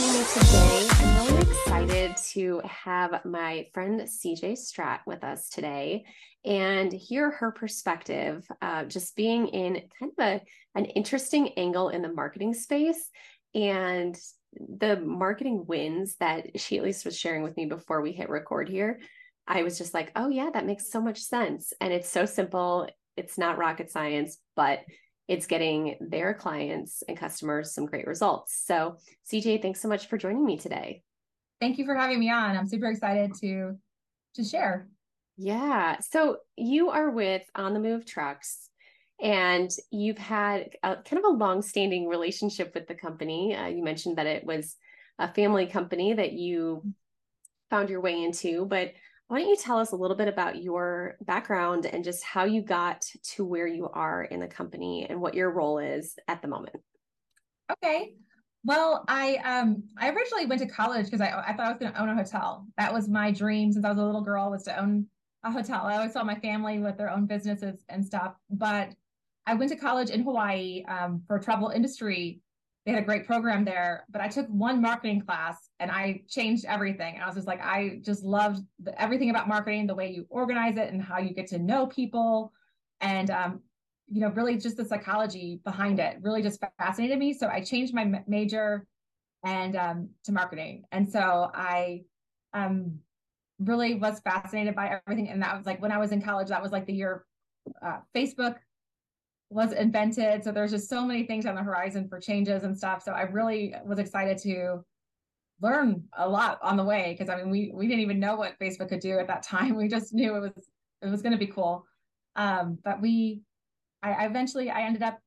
joining me today. I'm really excited to have my friend CJ Stratte with us today and hear her perspective, uh, just being in kind of a, an interesting angle in the marketing space and the marketing wins that she at least was sharing with me before we hit record here. I was just like, oh, yeah, that makes so much sense. And it's so simple. It's not rocket science, but it's getting their clients and customers some great results. So, CJ, thanks so much for joining me today. Thank you for having me on. I'm super excited to to share. Yeah. So, you are with On the Move Trucks and you've had a, kind of a long-standing relationship with the company. Uh, you mentioned that it was a family company that you found your way into, but why don't you tell us a little bit about your background and just how you got to where you are in the company and what your role is at the moment? Okay. Well, I um I originally went to college because I I thought I was going to own a hotel. That was my dream since I was a little girl was to own a hotel. I always saw my family with their own businesses and stuff. But I went to college in Hawaii um, for travel industry they had a great program there but i took one marketing class and i changed everything. And i was just like i just loved the, everything about marketing the way you organize it and how you get to know people. And um, you know really just the psychology behind it really just fascinated me. So i changed my major and um, to marketing. And so i um, really was fascinated by everything. And that was like when i was in college that was like the year uh, facebook was invented. So there's just so many things on the horizon for changes and stuff. So I really was excited to learn a lot on the way because I mean we we didn't even know what Facebook could do at that time. We just knew it was it was going to be cool. Um, but we, I, I eventually I ended up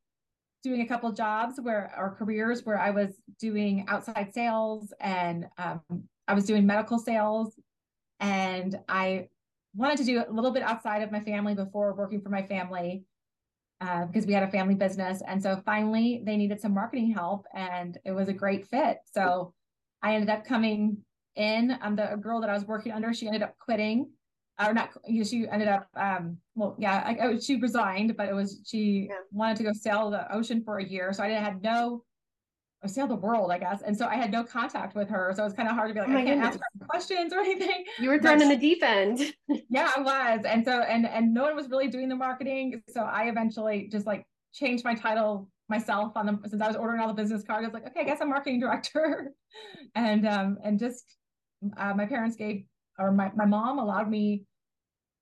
doing a couple jobs where or careers where I was doing outside sales and um, I was doing medical sales, and I wanted to do a little bit outside of my family before working for my family uh, because we had a family business. And so finally, they needed some marketing help, and it was a great fit. So I ended up coming in. Um, the girl that I was working under, she ended up quitting, or not. You know, she ended up. Um, well, yeah, I, I, she resigned, but it was she yeah. wanted to go sail the ocean for a year. So I didn't had no I sailed the world, I guess. And so I had no contact with her. So it was kind of hard to be like, oh I can't goodness. ask her questions or anything. You were thrown in the deep end. yeah, I was. And so, and, and no one was really doing the marketing. So I eventually just like changed my title myself on them since I was ordering all the business cards. I was like, okay, I guess I'm marketing director. and, um, and just, uh, my parents gave, or my, my mom allowed me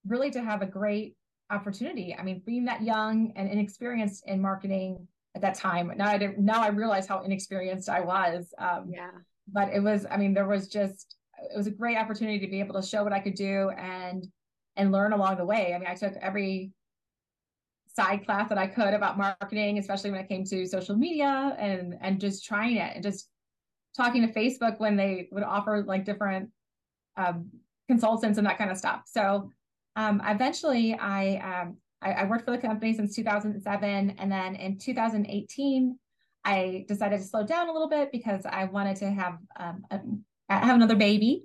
really to have a great opportunity. I mean, being that young and inexperienced in marketing, at that time. Now I didn't, now I realize how inexperienced I was. Um, yeah. But it was, I mean, there was just, it was a great opportunity to be able to show what I could do and, and learn along the way. I mean, I took every side class that I could about marketing, especially when it came to social media and, and just trying it and just talking to Facebook when they would offer like different um, consultants and that kind of stuff. So um, eventually I um, I, I worked for the company since 2007. And then in 2018, I decided to slow down a little bit because I wanted to have um, a, have another baby,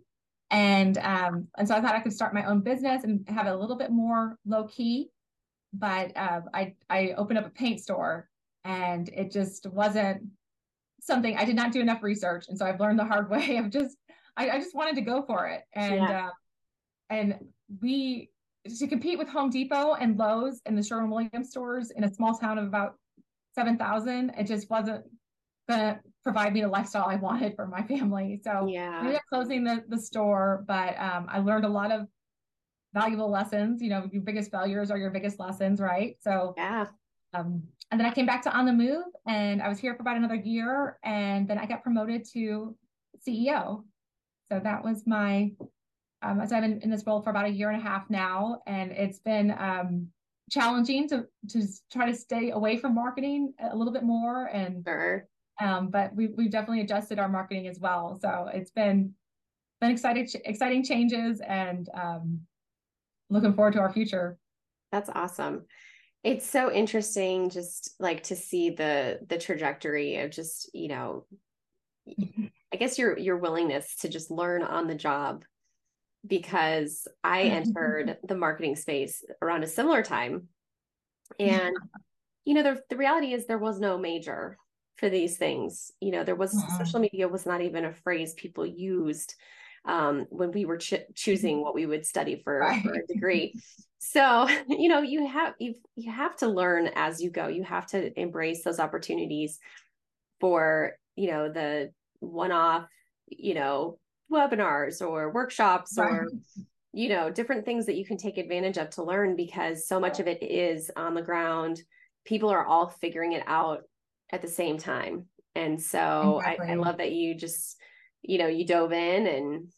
and um, and so I thought I could start my own business and have it a little bit more low key. But uh, I I opened up a paint store, and it just wasn't something I did not do enough research, and so I've learned the hard way of just I, I just wanted to go for it, and yeah. uh, and we to compete with Home Depot and Lowe's and the Sherwin Williams stores in a small town of about 7,000, it just wasn't going to provide me the lifestyle I wanted for my family. So yeah. I ended up closing the, the store, but um, I learned a lot of valuable lessons. You know, your biggest failures are your biggest lessons, right? So yeah. Um, and then I came back to On the Move and I was here for about another year and then I got promoted to CEO. So that was my um, so I've been in this role for about a year and a half now, and it's been um, challenging to to try to stay away from marketing a little bit more. And sure. um, but we've we've definitely adjusted our marketing as well. So it's been been exciting exciting changes, and um, looking forward to our future. That's awesome. It's so interesting, just like to see the the trajectory of just you know, I guess your your willingness to just learn on the job because I entered the marketing space around a similar time. And, you know, the, the reality is there was no major. for these things. You know, there was mm-hmm. social media was not even a phrase people used um, when we were ch- choosing what we would study for, right. for a degree. So, you know, you have you you have to learn as you go. You have to embrace those opportunities for, you know, the one-off, you know, webinars or workshops right. or you know, different things that you can take advantage of to learn because so much of it is on the ground. People are all figuring it out at the same time. And so exactly. I, I, love that you just, you know, you dove in and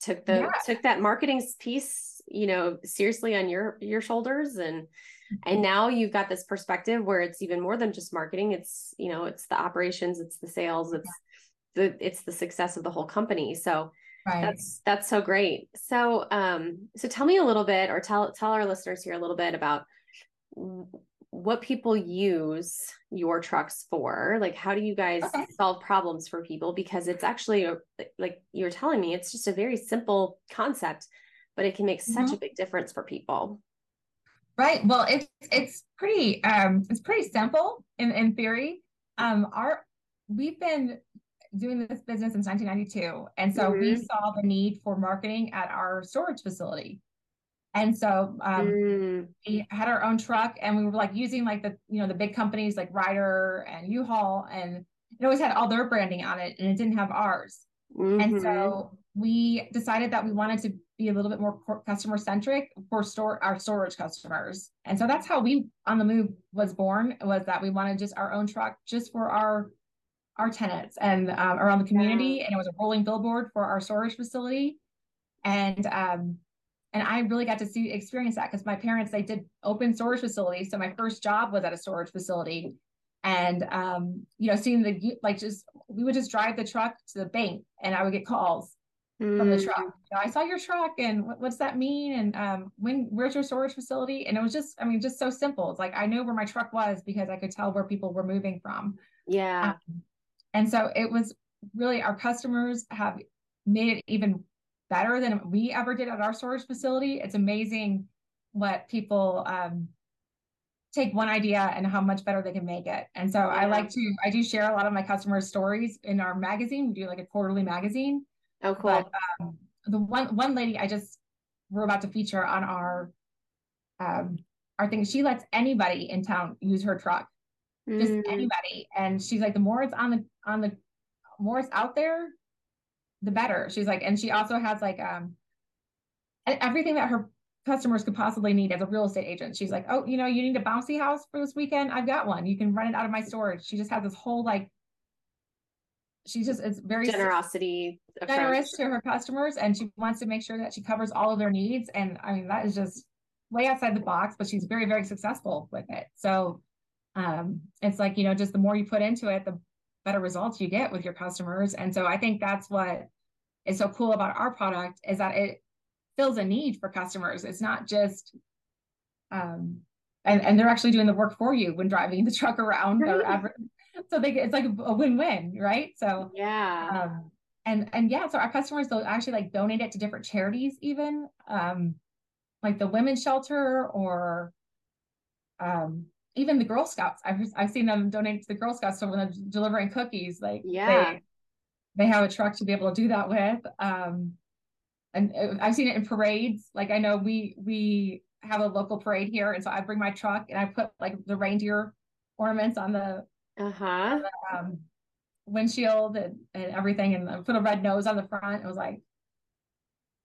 took the yeah. took that marketing piece, you know, seriously on your your shoulders and and now you've got this perspective where it's even more than just marketing. It's, you know, it's the operations, it's the sales, it's. The it's the success of the whole company. So Right. That's that's so great. So um so tell me a little bit or tell tell our listeners here a little bit about what people use your trucks for like how do you guys okay. solve problems for people because it's actually a, like you're telling me it's just a very simple concept but it can make such mm-hmm. a big difference for people right well it's it's pretty um it's pretty simple in in theory um our we've been doing this business since 1992 and so mm-hmm. we saw the need for marketing at our storage facility and so um, mm. we had our own truck and we were like using like the, you know, the big companies like Ryder and U-Haul and it always had all their branding on it and it didn't have ours. Mm-hmm. And so mm-hmm. we decided that we wanted to be a little bit more customer centric for store our storage customers. And so that's how we on the move was born was that we wanted just our own truck just for our our tenants and um, around the community. And it was a rolling billboard for our storage facility. And um, and I really got to see experience that because my parents they did open storage facilities. So my first job was at a storage facility, and um, you know, seeing the like just we would just drive the truck to the bank, and I would get calls mm. from the truck. Mm. You know, I saw your truck, and what, what's that mean? And um, when where's your storage facility? And it was just, I mean, just so simple. It's like I knew where my truck was because I could tell where people were moving from. Yeah, um, and so it was really our customers have made it even better than we ever did at our storage facility. It's amazing what people um, take one idea and how much better they can make it. And so yeah. I like to, I do share a lot of my customers' stories in our magazine. We do like a quarterly magazine. Oh, cool. But, um, the one one lady I just we're about to feature on our um our thing. She lets anybody in town use her truck, just mm. anybody. And she's like, the more it's on the on the more it's out there, the better. She's like, and she also has like um everything that her customers could possibly need as a real estate agent. She's like, oh, you know, you need a bouncy house for this weekend. I've got one. You can rent it out of my storage. She just has this whole like she's just it's very generosity generous to her customers and she wants to make sure that she covers all of their needs and i mean that is just way outside the box but she's very very successful with it so um it's like you know just the more you put into it the better results you get with your customers and so i think that's what is so cool about our product is that it fills a need for customers. It's not just um and, and they're actually doing the work for you when driving the truck around right. so they it's like a win-win, right? So yeah. Um, and and yeah, so our customers they'll actually like donate it to different charities, even um like the women's shelter or um even the Girl Scouts. I've I've seen them donate to the Girl Scouts so when they're delivering cookies, like yeah, they, they have a truck to be able to do that with. Um, and uh, I've seen it in parades. Like I know we we have a local parade here, and so I bring my truck and I put like the reindeer ornaments on the uh-huh um, windshield and, and everything, and I put a red nose on the front. It was like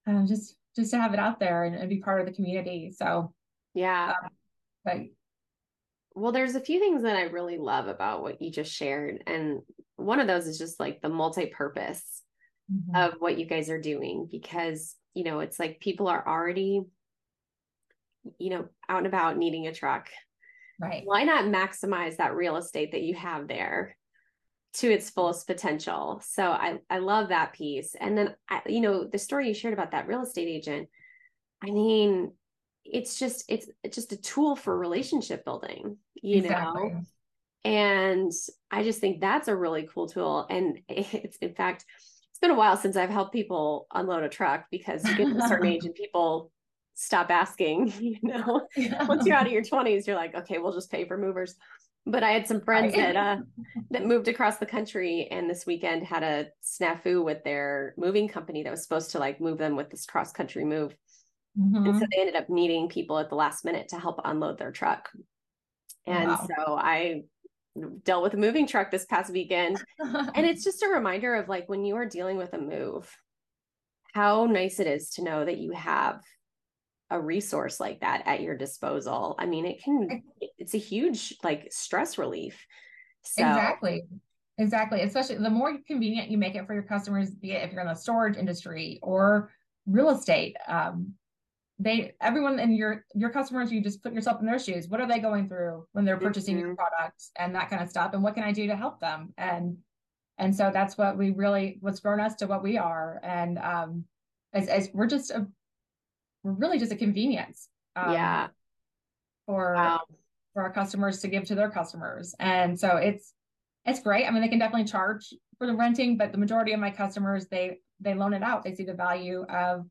um, just just to have it out there and, and be part of the community. So yeah, um, but well, there's a few things that I really love about what you just shared, and one of those is just like the multi-purpose mm-hmm. of what you guys are doing because you know it's like people are already you know out and about needing a truck. Right. Why not maximize that real estate that you have there to its fullest potential? So i i love that piece. And then I, you know the story you shared about that real estate agent i mean it's just it's, it's just a tool for relationship building you exactly. know and I just think that's a really cool tool. And it's, in fact, it's been a while since I've helped people unload a truck because you get to a certain age and people stop asking, you know. Yeah. Once you're out of your 20s, you're like, okay, we'll just pay for movers. But I had some friends that uh that moved across the country and this weekend had a snafu with their moving company that was supposed to like move them with this cross country move. Mm-hmm. And so they ended up needing people at the last minute to help unload their truck. And wow. so I dealt with a moving truck this past weekend. and it's just a reminder of like when you are dealing with a move, how nice it is to know that you have a resource like that at your disposal. I mean, it can, it's a huge like stress relief. So. Exactly. Exactly. Especially the more convenient you make it for your customers, be it if you're in the storage industry or real estate. Um, they everyone and your your customers you just put yourself in their shoes. What are they going through when they're purchasing mm-hmm. your products and that kind of stuff? And what can i do to help them? And and so that's what we really what's grown us to what we are. And um as, as we're just a we're really just a convenience um, yeah. for wow. for our customers to give to their customers. And so it's it's great. I mean they can definitely charge for the renting but the majority of my customers they they loan it out. They see the value of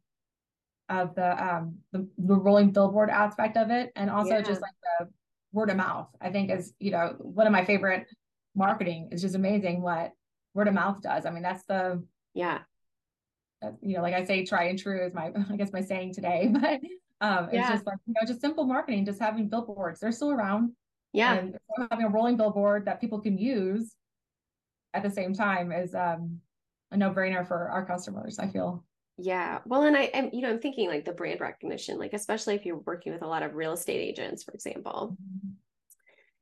of the um the, the rolling billboard aspect of it and also yeah. just like the word of mouth i think is you know one of my favorite marketing. Is just amazing what word of mouth does. I mean that's the yeah. Uh, you know like i say try and true is my i guess my saying today but um it's yeah. just like you know just simple marketing just having billboards. They're still around. Yeah. And having a rolling billboard that people can use at the same time is um a no-brainer for our customers i feel yeah. Well, and I am, you know, I'm thinking like the brand recognition, like especially if you're working with a lot of real estate agents, for example. Mm-hmm.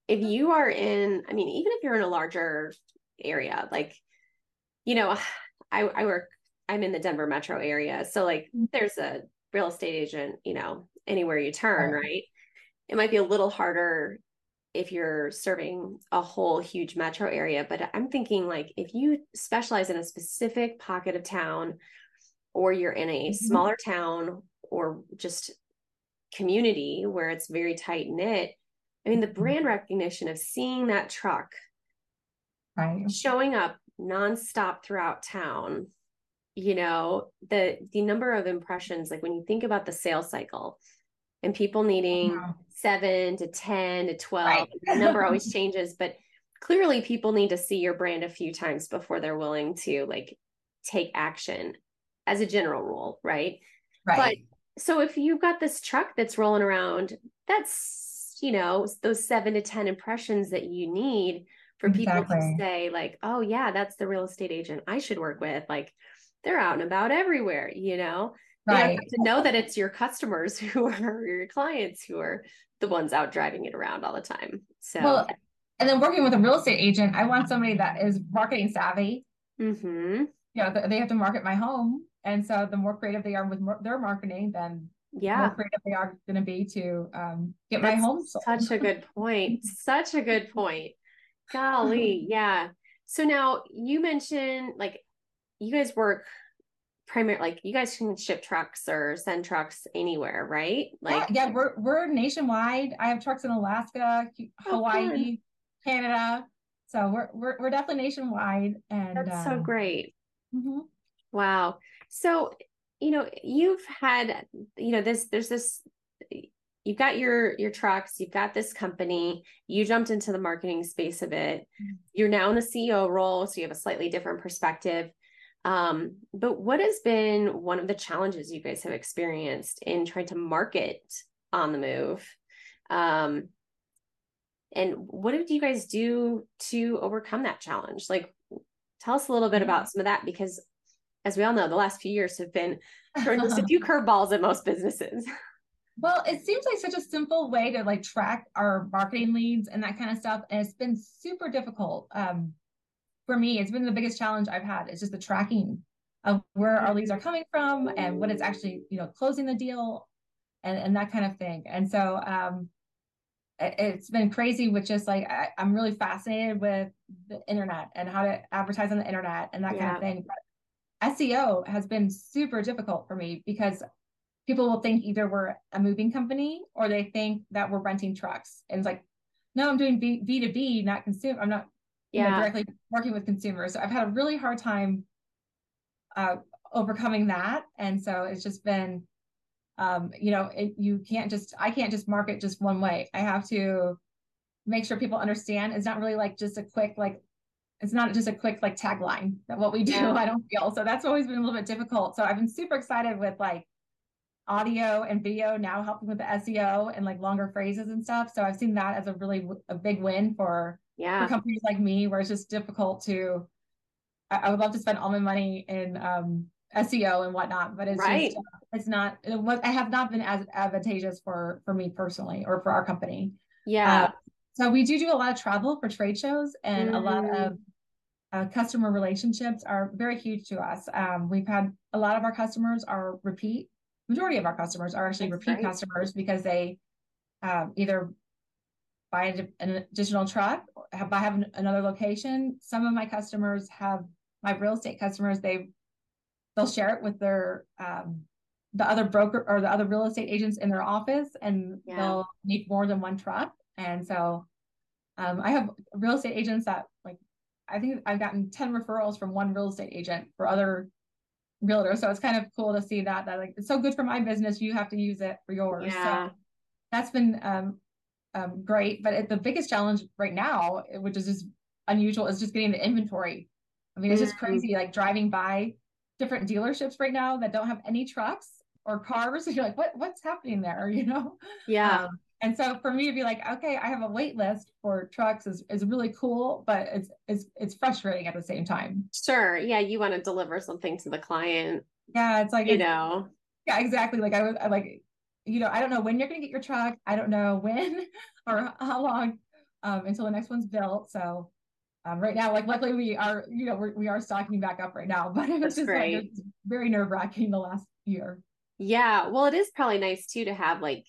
If you are in, I mean, even if you're in a larger area, like, you know, I, I work, I'm in the Denver metro area. So like mm-hmm. there's a real estate agent, you know, anywhere you turn, right. right? It might be a little harder if you're serving a whole huge metro area, but I'm thinking like if you specialize in a specific pocket of town or you're in a mm-hmm. smaller town or just community where it's very tight knit i mean the mm-hmm. brand recognition of seeing that truck right. showing up nonstop throughout town you know the the number of impressions like when you think about the sales cycle and people needing yeah. 7 to 10 to 12 right. the number always changes but clearly people need to see your brand a few times before they're willing to like take action as a general rule, right? Right. But so if you've got this truck that's rolling around, that's, you know, those seven to 10 impressions that you need for people exactly. to say, like, oh, yeah, that's the real estate agent I should work with. Like, they're out and about everywhere, you know? Right. to know that it's your customers who are your clients who are the ones out driving it around all the time. So, well, and then working with a real estate agent, I want somebody that is marketing savvy. Mm-hmm. You know, they have to market my home and so the more creative they are with more, their marketing, then yeah, more creative they are going to be to um, get That's my home sold. Such a good point. such a good point. Golly, yeah. So now you mentioned like you guys work primarily like you guys can ship trucks or send trucks anywhere, right? Like yeah, yeah we're we're nationwide. I have trucks in Alaska, Hawaii, oh, Canada. So we're we're we're definitely nationwide and that's um, so great. Mm-hmm. Wow. So, you know, you've had, you know, this, there's this, you've got your your trucks you've got this company you jumped into the marketing space of it. Mm-hmm. you're now in the ceo role so you have a slightly different perspective. Um, but what has been one of the challenges you guys have experienced in trying to market on the move? Um, and what did you guys do to overcome that challenge? Like tell us a little bit about some of that because as we all know, the last few years have been throwing just a few curveballs at most businesses. Well, it seems like such a simple way to like track our marketing leads and that kind of stuff. And it's been super difficult. Um, for me, it's been the biggest challenge I've had. It's just the tracking of where our leads are coming from and what is actually, you know, closing the deal and, and that kind of thing. And so um, it, has been crazy with just like, I, am really fascinated with the internet and how to advertise on the internet and that yeah. kind of thing. But SEO has been super difficult for me because people will think either we're a moving company or they think that we're renting trucks. And it's like, no, I'm doing B, B2B, not consumer. I'm not yeah. know, directly working with consumers. So I've had a really hard time uh, overcoming that. And so it's just been um, you know, it, you can't just, I can't just market just one way. I have to make sure people understand. It's not really like just a quick, like, it's not just a quick like tagline that what we do. Yeah. I don't feel so. That's always been a little bit difficult. So I've been super excited with like audio and video now helping with the SEO and like longer phrases and stuff. So I've seen that as a really a big win for yeah for companies like me, where it's just difficult to. I, I would love to spend all my money in um, SEO and whatnot, but it's right. just uh, it's not what I have not been as advantageous for for me personally or for our company. Yeah. Uh, so we do do a lot of travel for trade shows, and mm. a lot of mm. Uh, customer relationships are very huge to us. Um, we've had a lot of our customers are repeat. Majority of our customers are actually That's repeat great. customers because they um, either buy an additional truck, have, by having another location. Some of my customers have my real estate customers. They they'll share it with their um, the other broker or the other real estate agents in their office, and yeah. they'll need more than one truck. And so, um, I have real estate agents that like I think I've gotten ten referrals from one real estate agent for other realtors. So it's kind of cool to see that that like it's so good for my business. You have to use it for yours. Yeah. So that's been um, um, great. But it, the biggest challenge right now, which is just unusual, is just getting the inventory. I mean, it's just mm-hmm. crazy. Like driving by different dealerships right now that don't have any trucks or cars. You're like, what what's happening there? You know? Yeah. Um, and so for me to be like, okay, I have a wait list for trucks is, is really cool, but it's it's it's frustrating at the same time. Sure. Yeah. You want to deliver something to the client. Yeah. It's like you it's, know. Yeah, exactly. Like I was I like, you know, I don't know when you're gonna get your truck. I don't know when or how long um, until the next one's built. So um, right now, like luckily we are, you know, we're, we are stocking back up right now, but it was just great. like very nerve wracking the last year. Yeah. Well, it is probably nice too to have like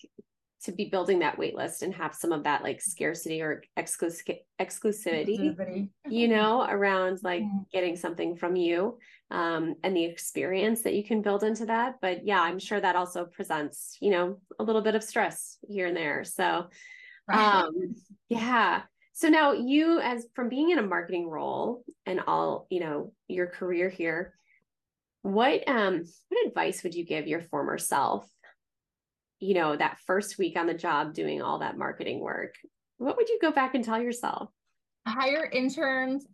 to be building that wait list and have some of that like scarcity or exclus- exclusivity, you know, around like yeah. getting something from you um, and the experience that you can build into that. But yeah, I'm sure that also presents, you know, a little bit of stress here and there. So, um, yeah. So now you as from being in a marketing role and all, you know, your career here, what um what advice would you give your former self? You know, that first week on the job doing all that marketing work. What would you go back and tell yourself? Hire interns,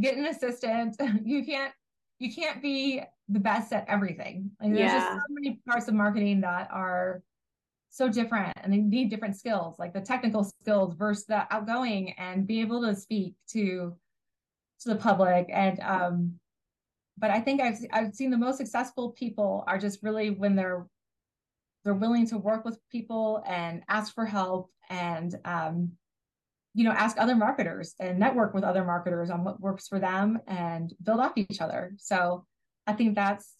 get an assistant. You can't you can't be the best at everything. Like there's yeah. just so many parts of marketing that are so different and they need different skills like the technical skills versus the outgoing and be able to speak to to the public and um but i think i've i've seen the most successful people are just really when they're they're willing to work with people and ask for help and um you know ask other marketers and network with other marketers on what works for them and build off each other so i think that's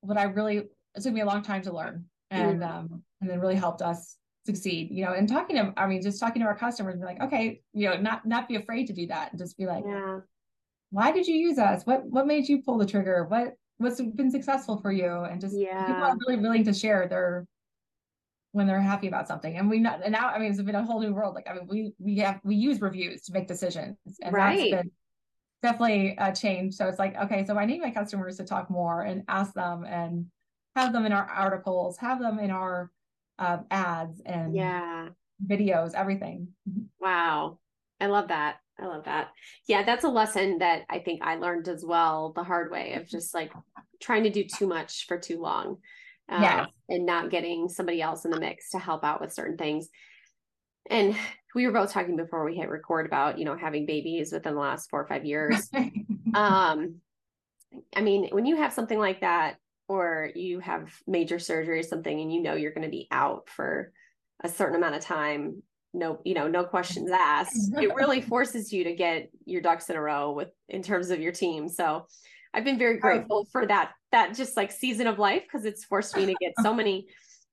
what i really it took me a long time to learn and mm. um and then really helped us succeed you know and talking to i mean just talking to our customers and be like okay you know not not be afraid to do that and just be like yeah. why did you use us what what made you pull the trigger what what's been successful for you and just yeah. people are really willing to share their when they're happy about something. And we not and now i mean it's been a whole new world. Like i mean we we have we use reviews to make decisions and right. that's been definitely a change. So it's like okay so i need my customers to talk more and ask them and have them in our articles have them in our uh, ads and yeah. videos everything. Wow. I love that i love that. Yeah that's a lesson that i think i learned as well the hard way of just like trying to do too much for too long um, yeah. and not getting somebody else in the mix to help out with certain things. And we were both talking before we hit record about you know having babies within the last four or five years. Um i mean when you have something like that or you have major surgery or something and you know you're going to be out for a certain amount of time no you know no questions asked. It really forces you to get your ducks in a row with in terms of your team. So i've been very grateful for that that just like season of life because it's forced me to get so many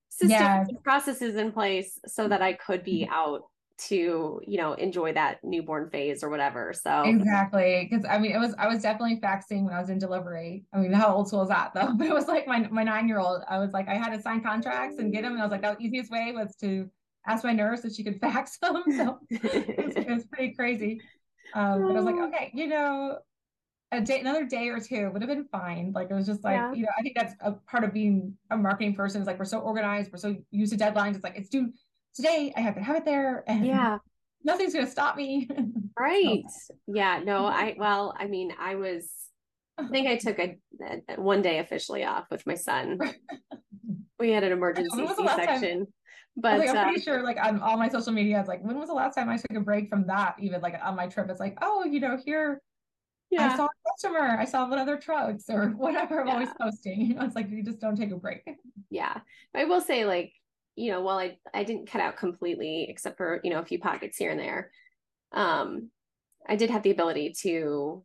systems yeah. and processes in place so that i could be mm-hmm. out to you know enjoy that newborn phase or whatever. So exactly because i mean it was i was definitely faxing when i was in delivery. I mean how old school is that though? But it was like my, my nine year old i was like i had to sign contracts and get them and i was like the easiest way was to ask my nurse if she could fax them so it was, it was pretty crazy um, but i was like okay you know a day, another day or two would have been fine. Like it was just like, Yeah. you know, I think that's a part of being a marketing person is like we're so organized, we're so used to deadlines. It's like it's due today, I have to have it there, and Yeah. nothing's gonna stop me. Right. Yeah. No, I, well, I mean, I was, I think I took a, a one day officially off with my son. We had an emergency was the last time- C-section. I But was like, I'm uh, pretty sure, like on all my social media, it's like, when was the last time I took a break from that? Even like on my trip, it's like, oh, you know, here yeah. I saw a customer, I saw one of their trucks or whatever. I'm always posting. You know, it's like you just don't take a break. yeah. I will say like, you know, while I, I didn't cut out completely, except for, you know, a few pockets here and there, um, I did have the ability to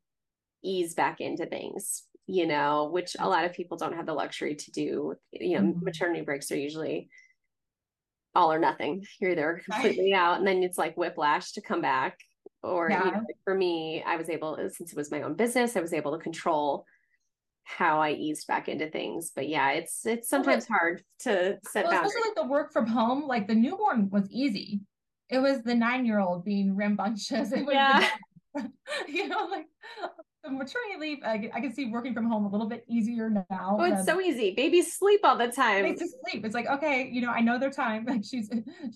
ease back into things, you know, which a lot of people don't have the luxury to do. You know, Mhm. maternity breaks are usually all or nothing. You're either Right. completely out and then it's like whiplash to come back. Or you know, like for me, I was able, uh, since it was my own business, I was able to control how I eased back into things. But yeah, it's it's Well, sometimes hard to set Well, boundaries. especially like the work from home, like the newborn was easy. It was the nine year old being rambunctious. It was Yeah. you know, like maternity leave, I, can- I can see working from home a little bit easier now. Oh, it's so easy. Babies sleep all the time. makes her sleep. It's like, okay, you know, I know their time. Like she's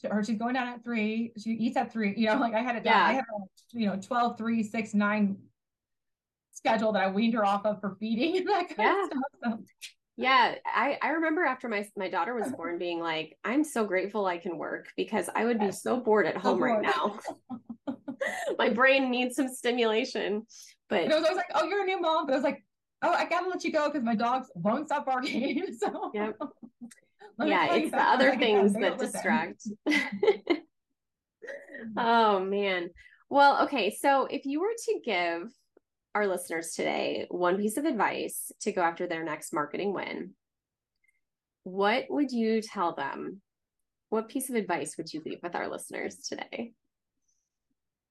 or she's going down at three. She eats at three. You know, like I had it down. Yeah. I had a you know 12, 3, 6, 9 schedule that I weaned her off of for feeding and that kind Yeah. of stuff. So Yeah, I I remember after my my daughter was born being like, I'm so grateful I can work because I would be so bored at So home right now. my brain needs some stimulation. But And I was always like, oh, you're a new mom. But I was like, oh, I gotta let you go because my dogs won't stop barking. so Yep. yeah, it's the other things that distract. oh man. Well, okay, so if you were to give our listeners today one piece of advice to go after their next marketing win, what would you tell them? What piece of advice would you leave with our listeners today?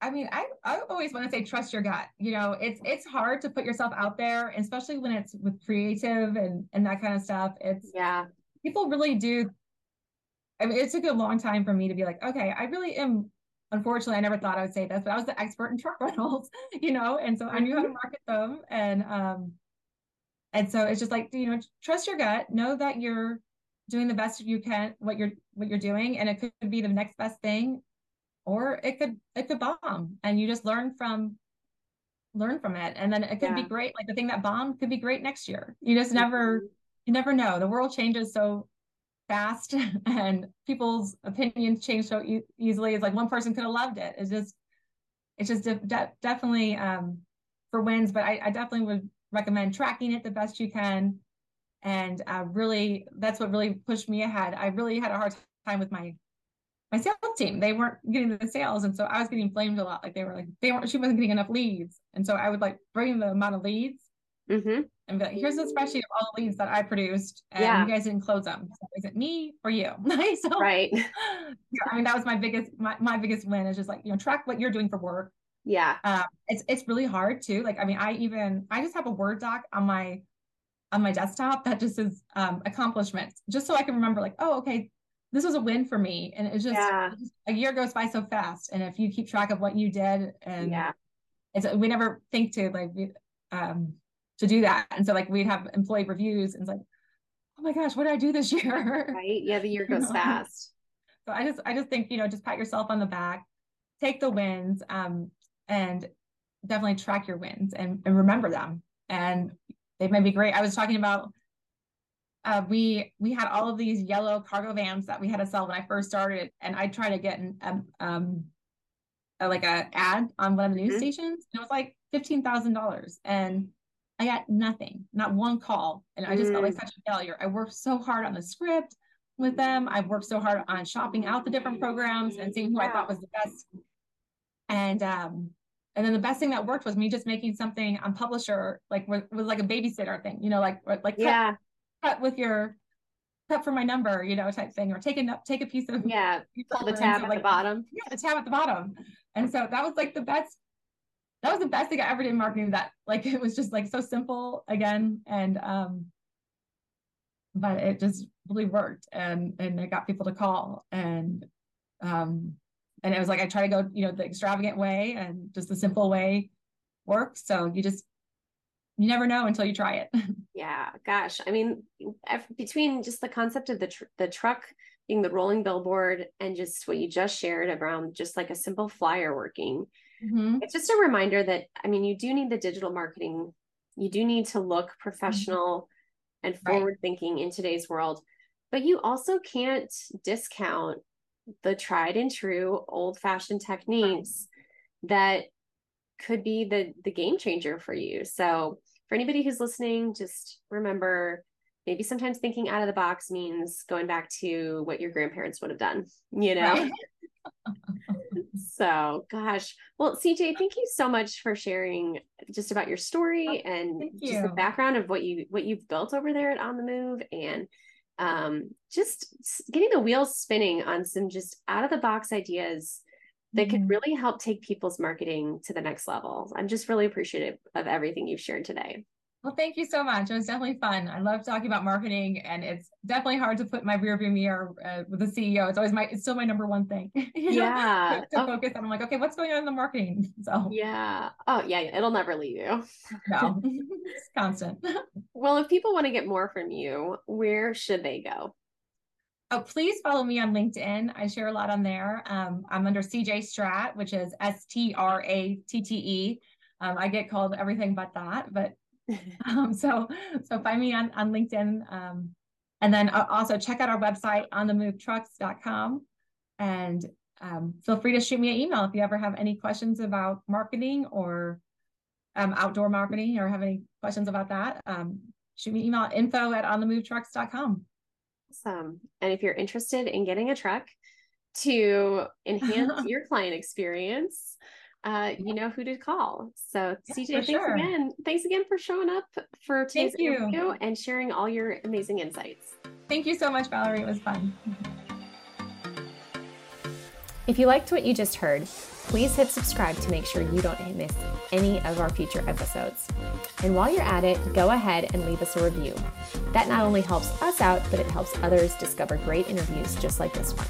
I mean, I, I always want to say trust your gut. You know, it's it's hard to put yourself out there, especially when it's with creative and and that kind of stuff. It's Yeah. people really do. I mean, it took a long time for me to be like, okay, I really am. Unfortunately, I never thought I would say this, but I was the expert in truck rentals, you know, and so I knew how to market them, and um, and so it's just like you know, trust your gut, know that you're doing the best you can, what you're what you're doing, and it could be the next best thing, or it could it could bomb, and you just learn from learn from it, and then it could be great. Like the thing that bombed could be great next year. You just never you never know. The world changes so fast and people's opinions change so e- easily. It's like one person could have loved it. It's just, it's just de- de- definitely um, for wins, but I, I definitely would recommend tracking it the best you can. And uh, really, that's what really pushed me ahead. I really had a hard time with my my sales team. They weren't getting the sales, and so I was getting blamed a lot. Like they were like they weren't. She wasn't getting enough leads, and so I would like bring the amount of leads Mm-hmm. and be like, here's a spreadsheet of all the leads that I produced, and Yeah. you guys didn't close them. So is it me or you? so, Right. yeah, I mean, that was my biggest my, my biggest win is just like you know track what you're doing for work. Yeah. Um, it's it's really hard too. Like I mean, I even I just have a Word doc on my on my desktop that just is um, accomplishments, just so I can remember like, oh, okay, this was a win for me, and it's just Yeah. a year goes by so fast, and if you keep track of what you did, and Yeah. it's we never think to like um to do that and so like we'd have employee reviews and it's like oh my gosh what did i do this year Right. Yeah. The year goes fast. so i just i just think you know just pat yourself on the back take the wins um and definitely track your wins and, and remember them and they might be great i was talking about uh, we we had all of these yellow cargo vans that we had to sell when I first started, and I tried to get an um, um a, like a ad on one of the news Mhm. stations, and it was like fifteen thousand dollars, and I got nothing, not one call, and I just felt like such a failure. I worked so hard on the script with them. I worked so hard on shopping out the different programs and seeing who I thought was the best. And um, and then the best thing that worked was me just making something on Publisher, like with, with like a babysitter thing, you know, like like Yeah. Cut with your cut for my number, you know, type thing, or take a take a piece of Yeah. Pull the tab at like, the bottom. yeah, the tab at the bottom. And so that was like the best. That was the best thing I ever did in marketing. That like it was just like so simple again, and um, but it just really worked, and and it got people to call, and um, and it was like I try to go, you know, the extravagant way and just the simple way worked. So you just you never know until you try it. Yeah, gosh. I mean, between just the concept of the tr- the truck being the rolling billboard and just what you just shared around just like a simple flyer working, mm-hmm. it's just a reminder that I mean, you do need the digital marketing. You do need to look mm-hmm. professional mm-hmm. and forward right. thinking in today's world, but you also can't discount the tried and true old fashioned techniques right. that could be the the game changer for you. So for anybody who's listening, just remember maybe sometimes thinking out of the box means going back to what your grandparents would have done, you know? Right. so, gosh. Well, CJ, thank you so much for sharing just about your story oh, and just the background of what you what you've built over there at On the Move and um, just getting the wheels spinning on some just out of the box ideas that mm-hmm. could really help take people's marketing to the next level. I'm just really appreciative of everything you've shared today. Well, thank you so much. It was definitely fun. I love talking about marketing, and it's definitely hard to put my rearview mirror uh, with the CEO. It's always my, it's still my number one thing. yeah, to, to oh. focus on. I'm like, okay, what's going on in the marketing? So yeah, oh yeah, it'll never leave you. no, it's constant. Well, if people want to get more from you, where should they go? Oh, please follow me on LinkedIn. I share a lot on there. Um, I'm under CJ Stratte, which is S T R A T T E. Um, I get called everything but that, but um, so so find me on on LinkedIn, um, and then uh, also check out our website on the movetrucks.com, and um, feel free to shoot me an email if you ever have any questions about marketing or um, outdoor marketing or have any questions about that. Um, shoot me an email at info at onthemovetrucks.com. Awesome. And if you're interested in getting a truck to enhance your client experience, uh, you know who to call. So yeah, CJ, thanks sure. again. Thanks again for showing up for today's interview and sharing all your amazing insights. Thank you so much, Valerie. It was fun. If you liked what you just heard, please hit subscribe to make sure you don't miss any of our future episodes. And while you're at it, go ahead and leave us a review. That not only helps us out, but it helps others discover great interviews just like this one.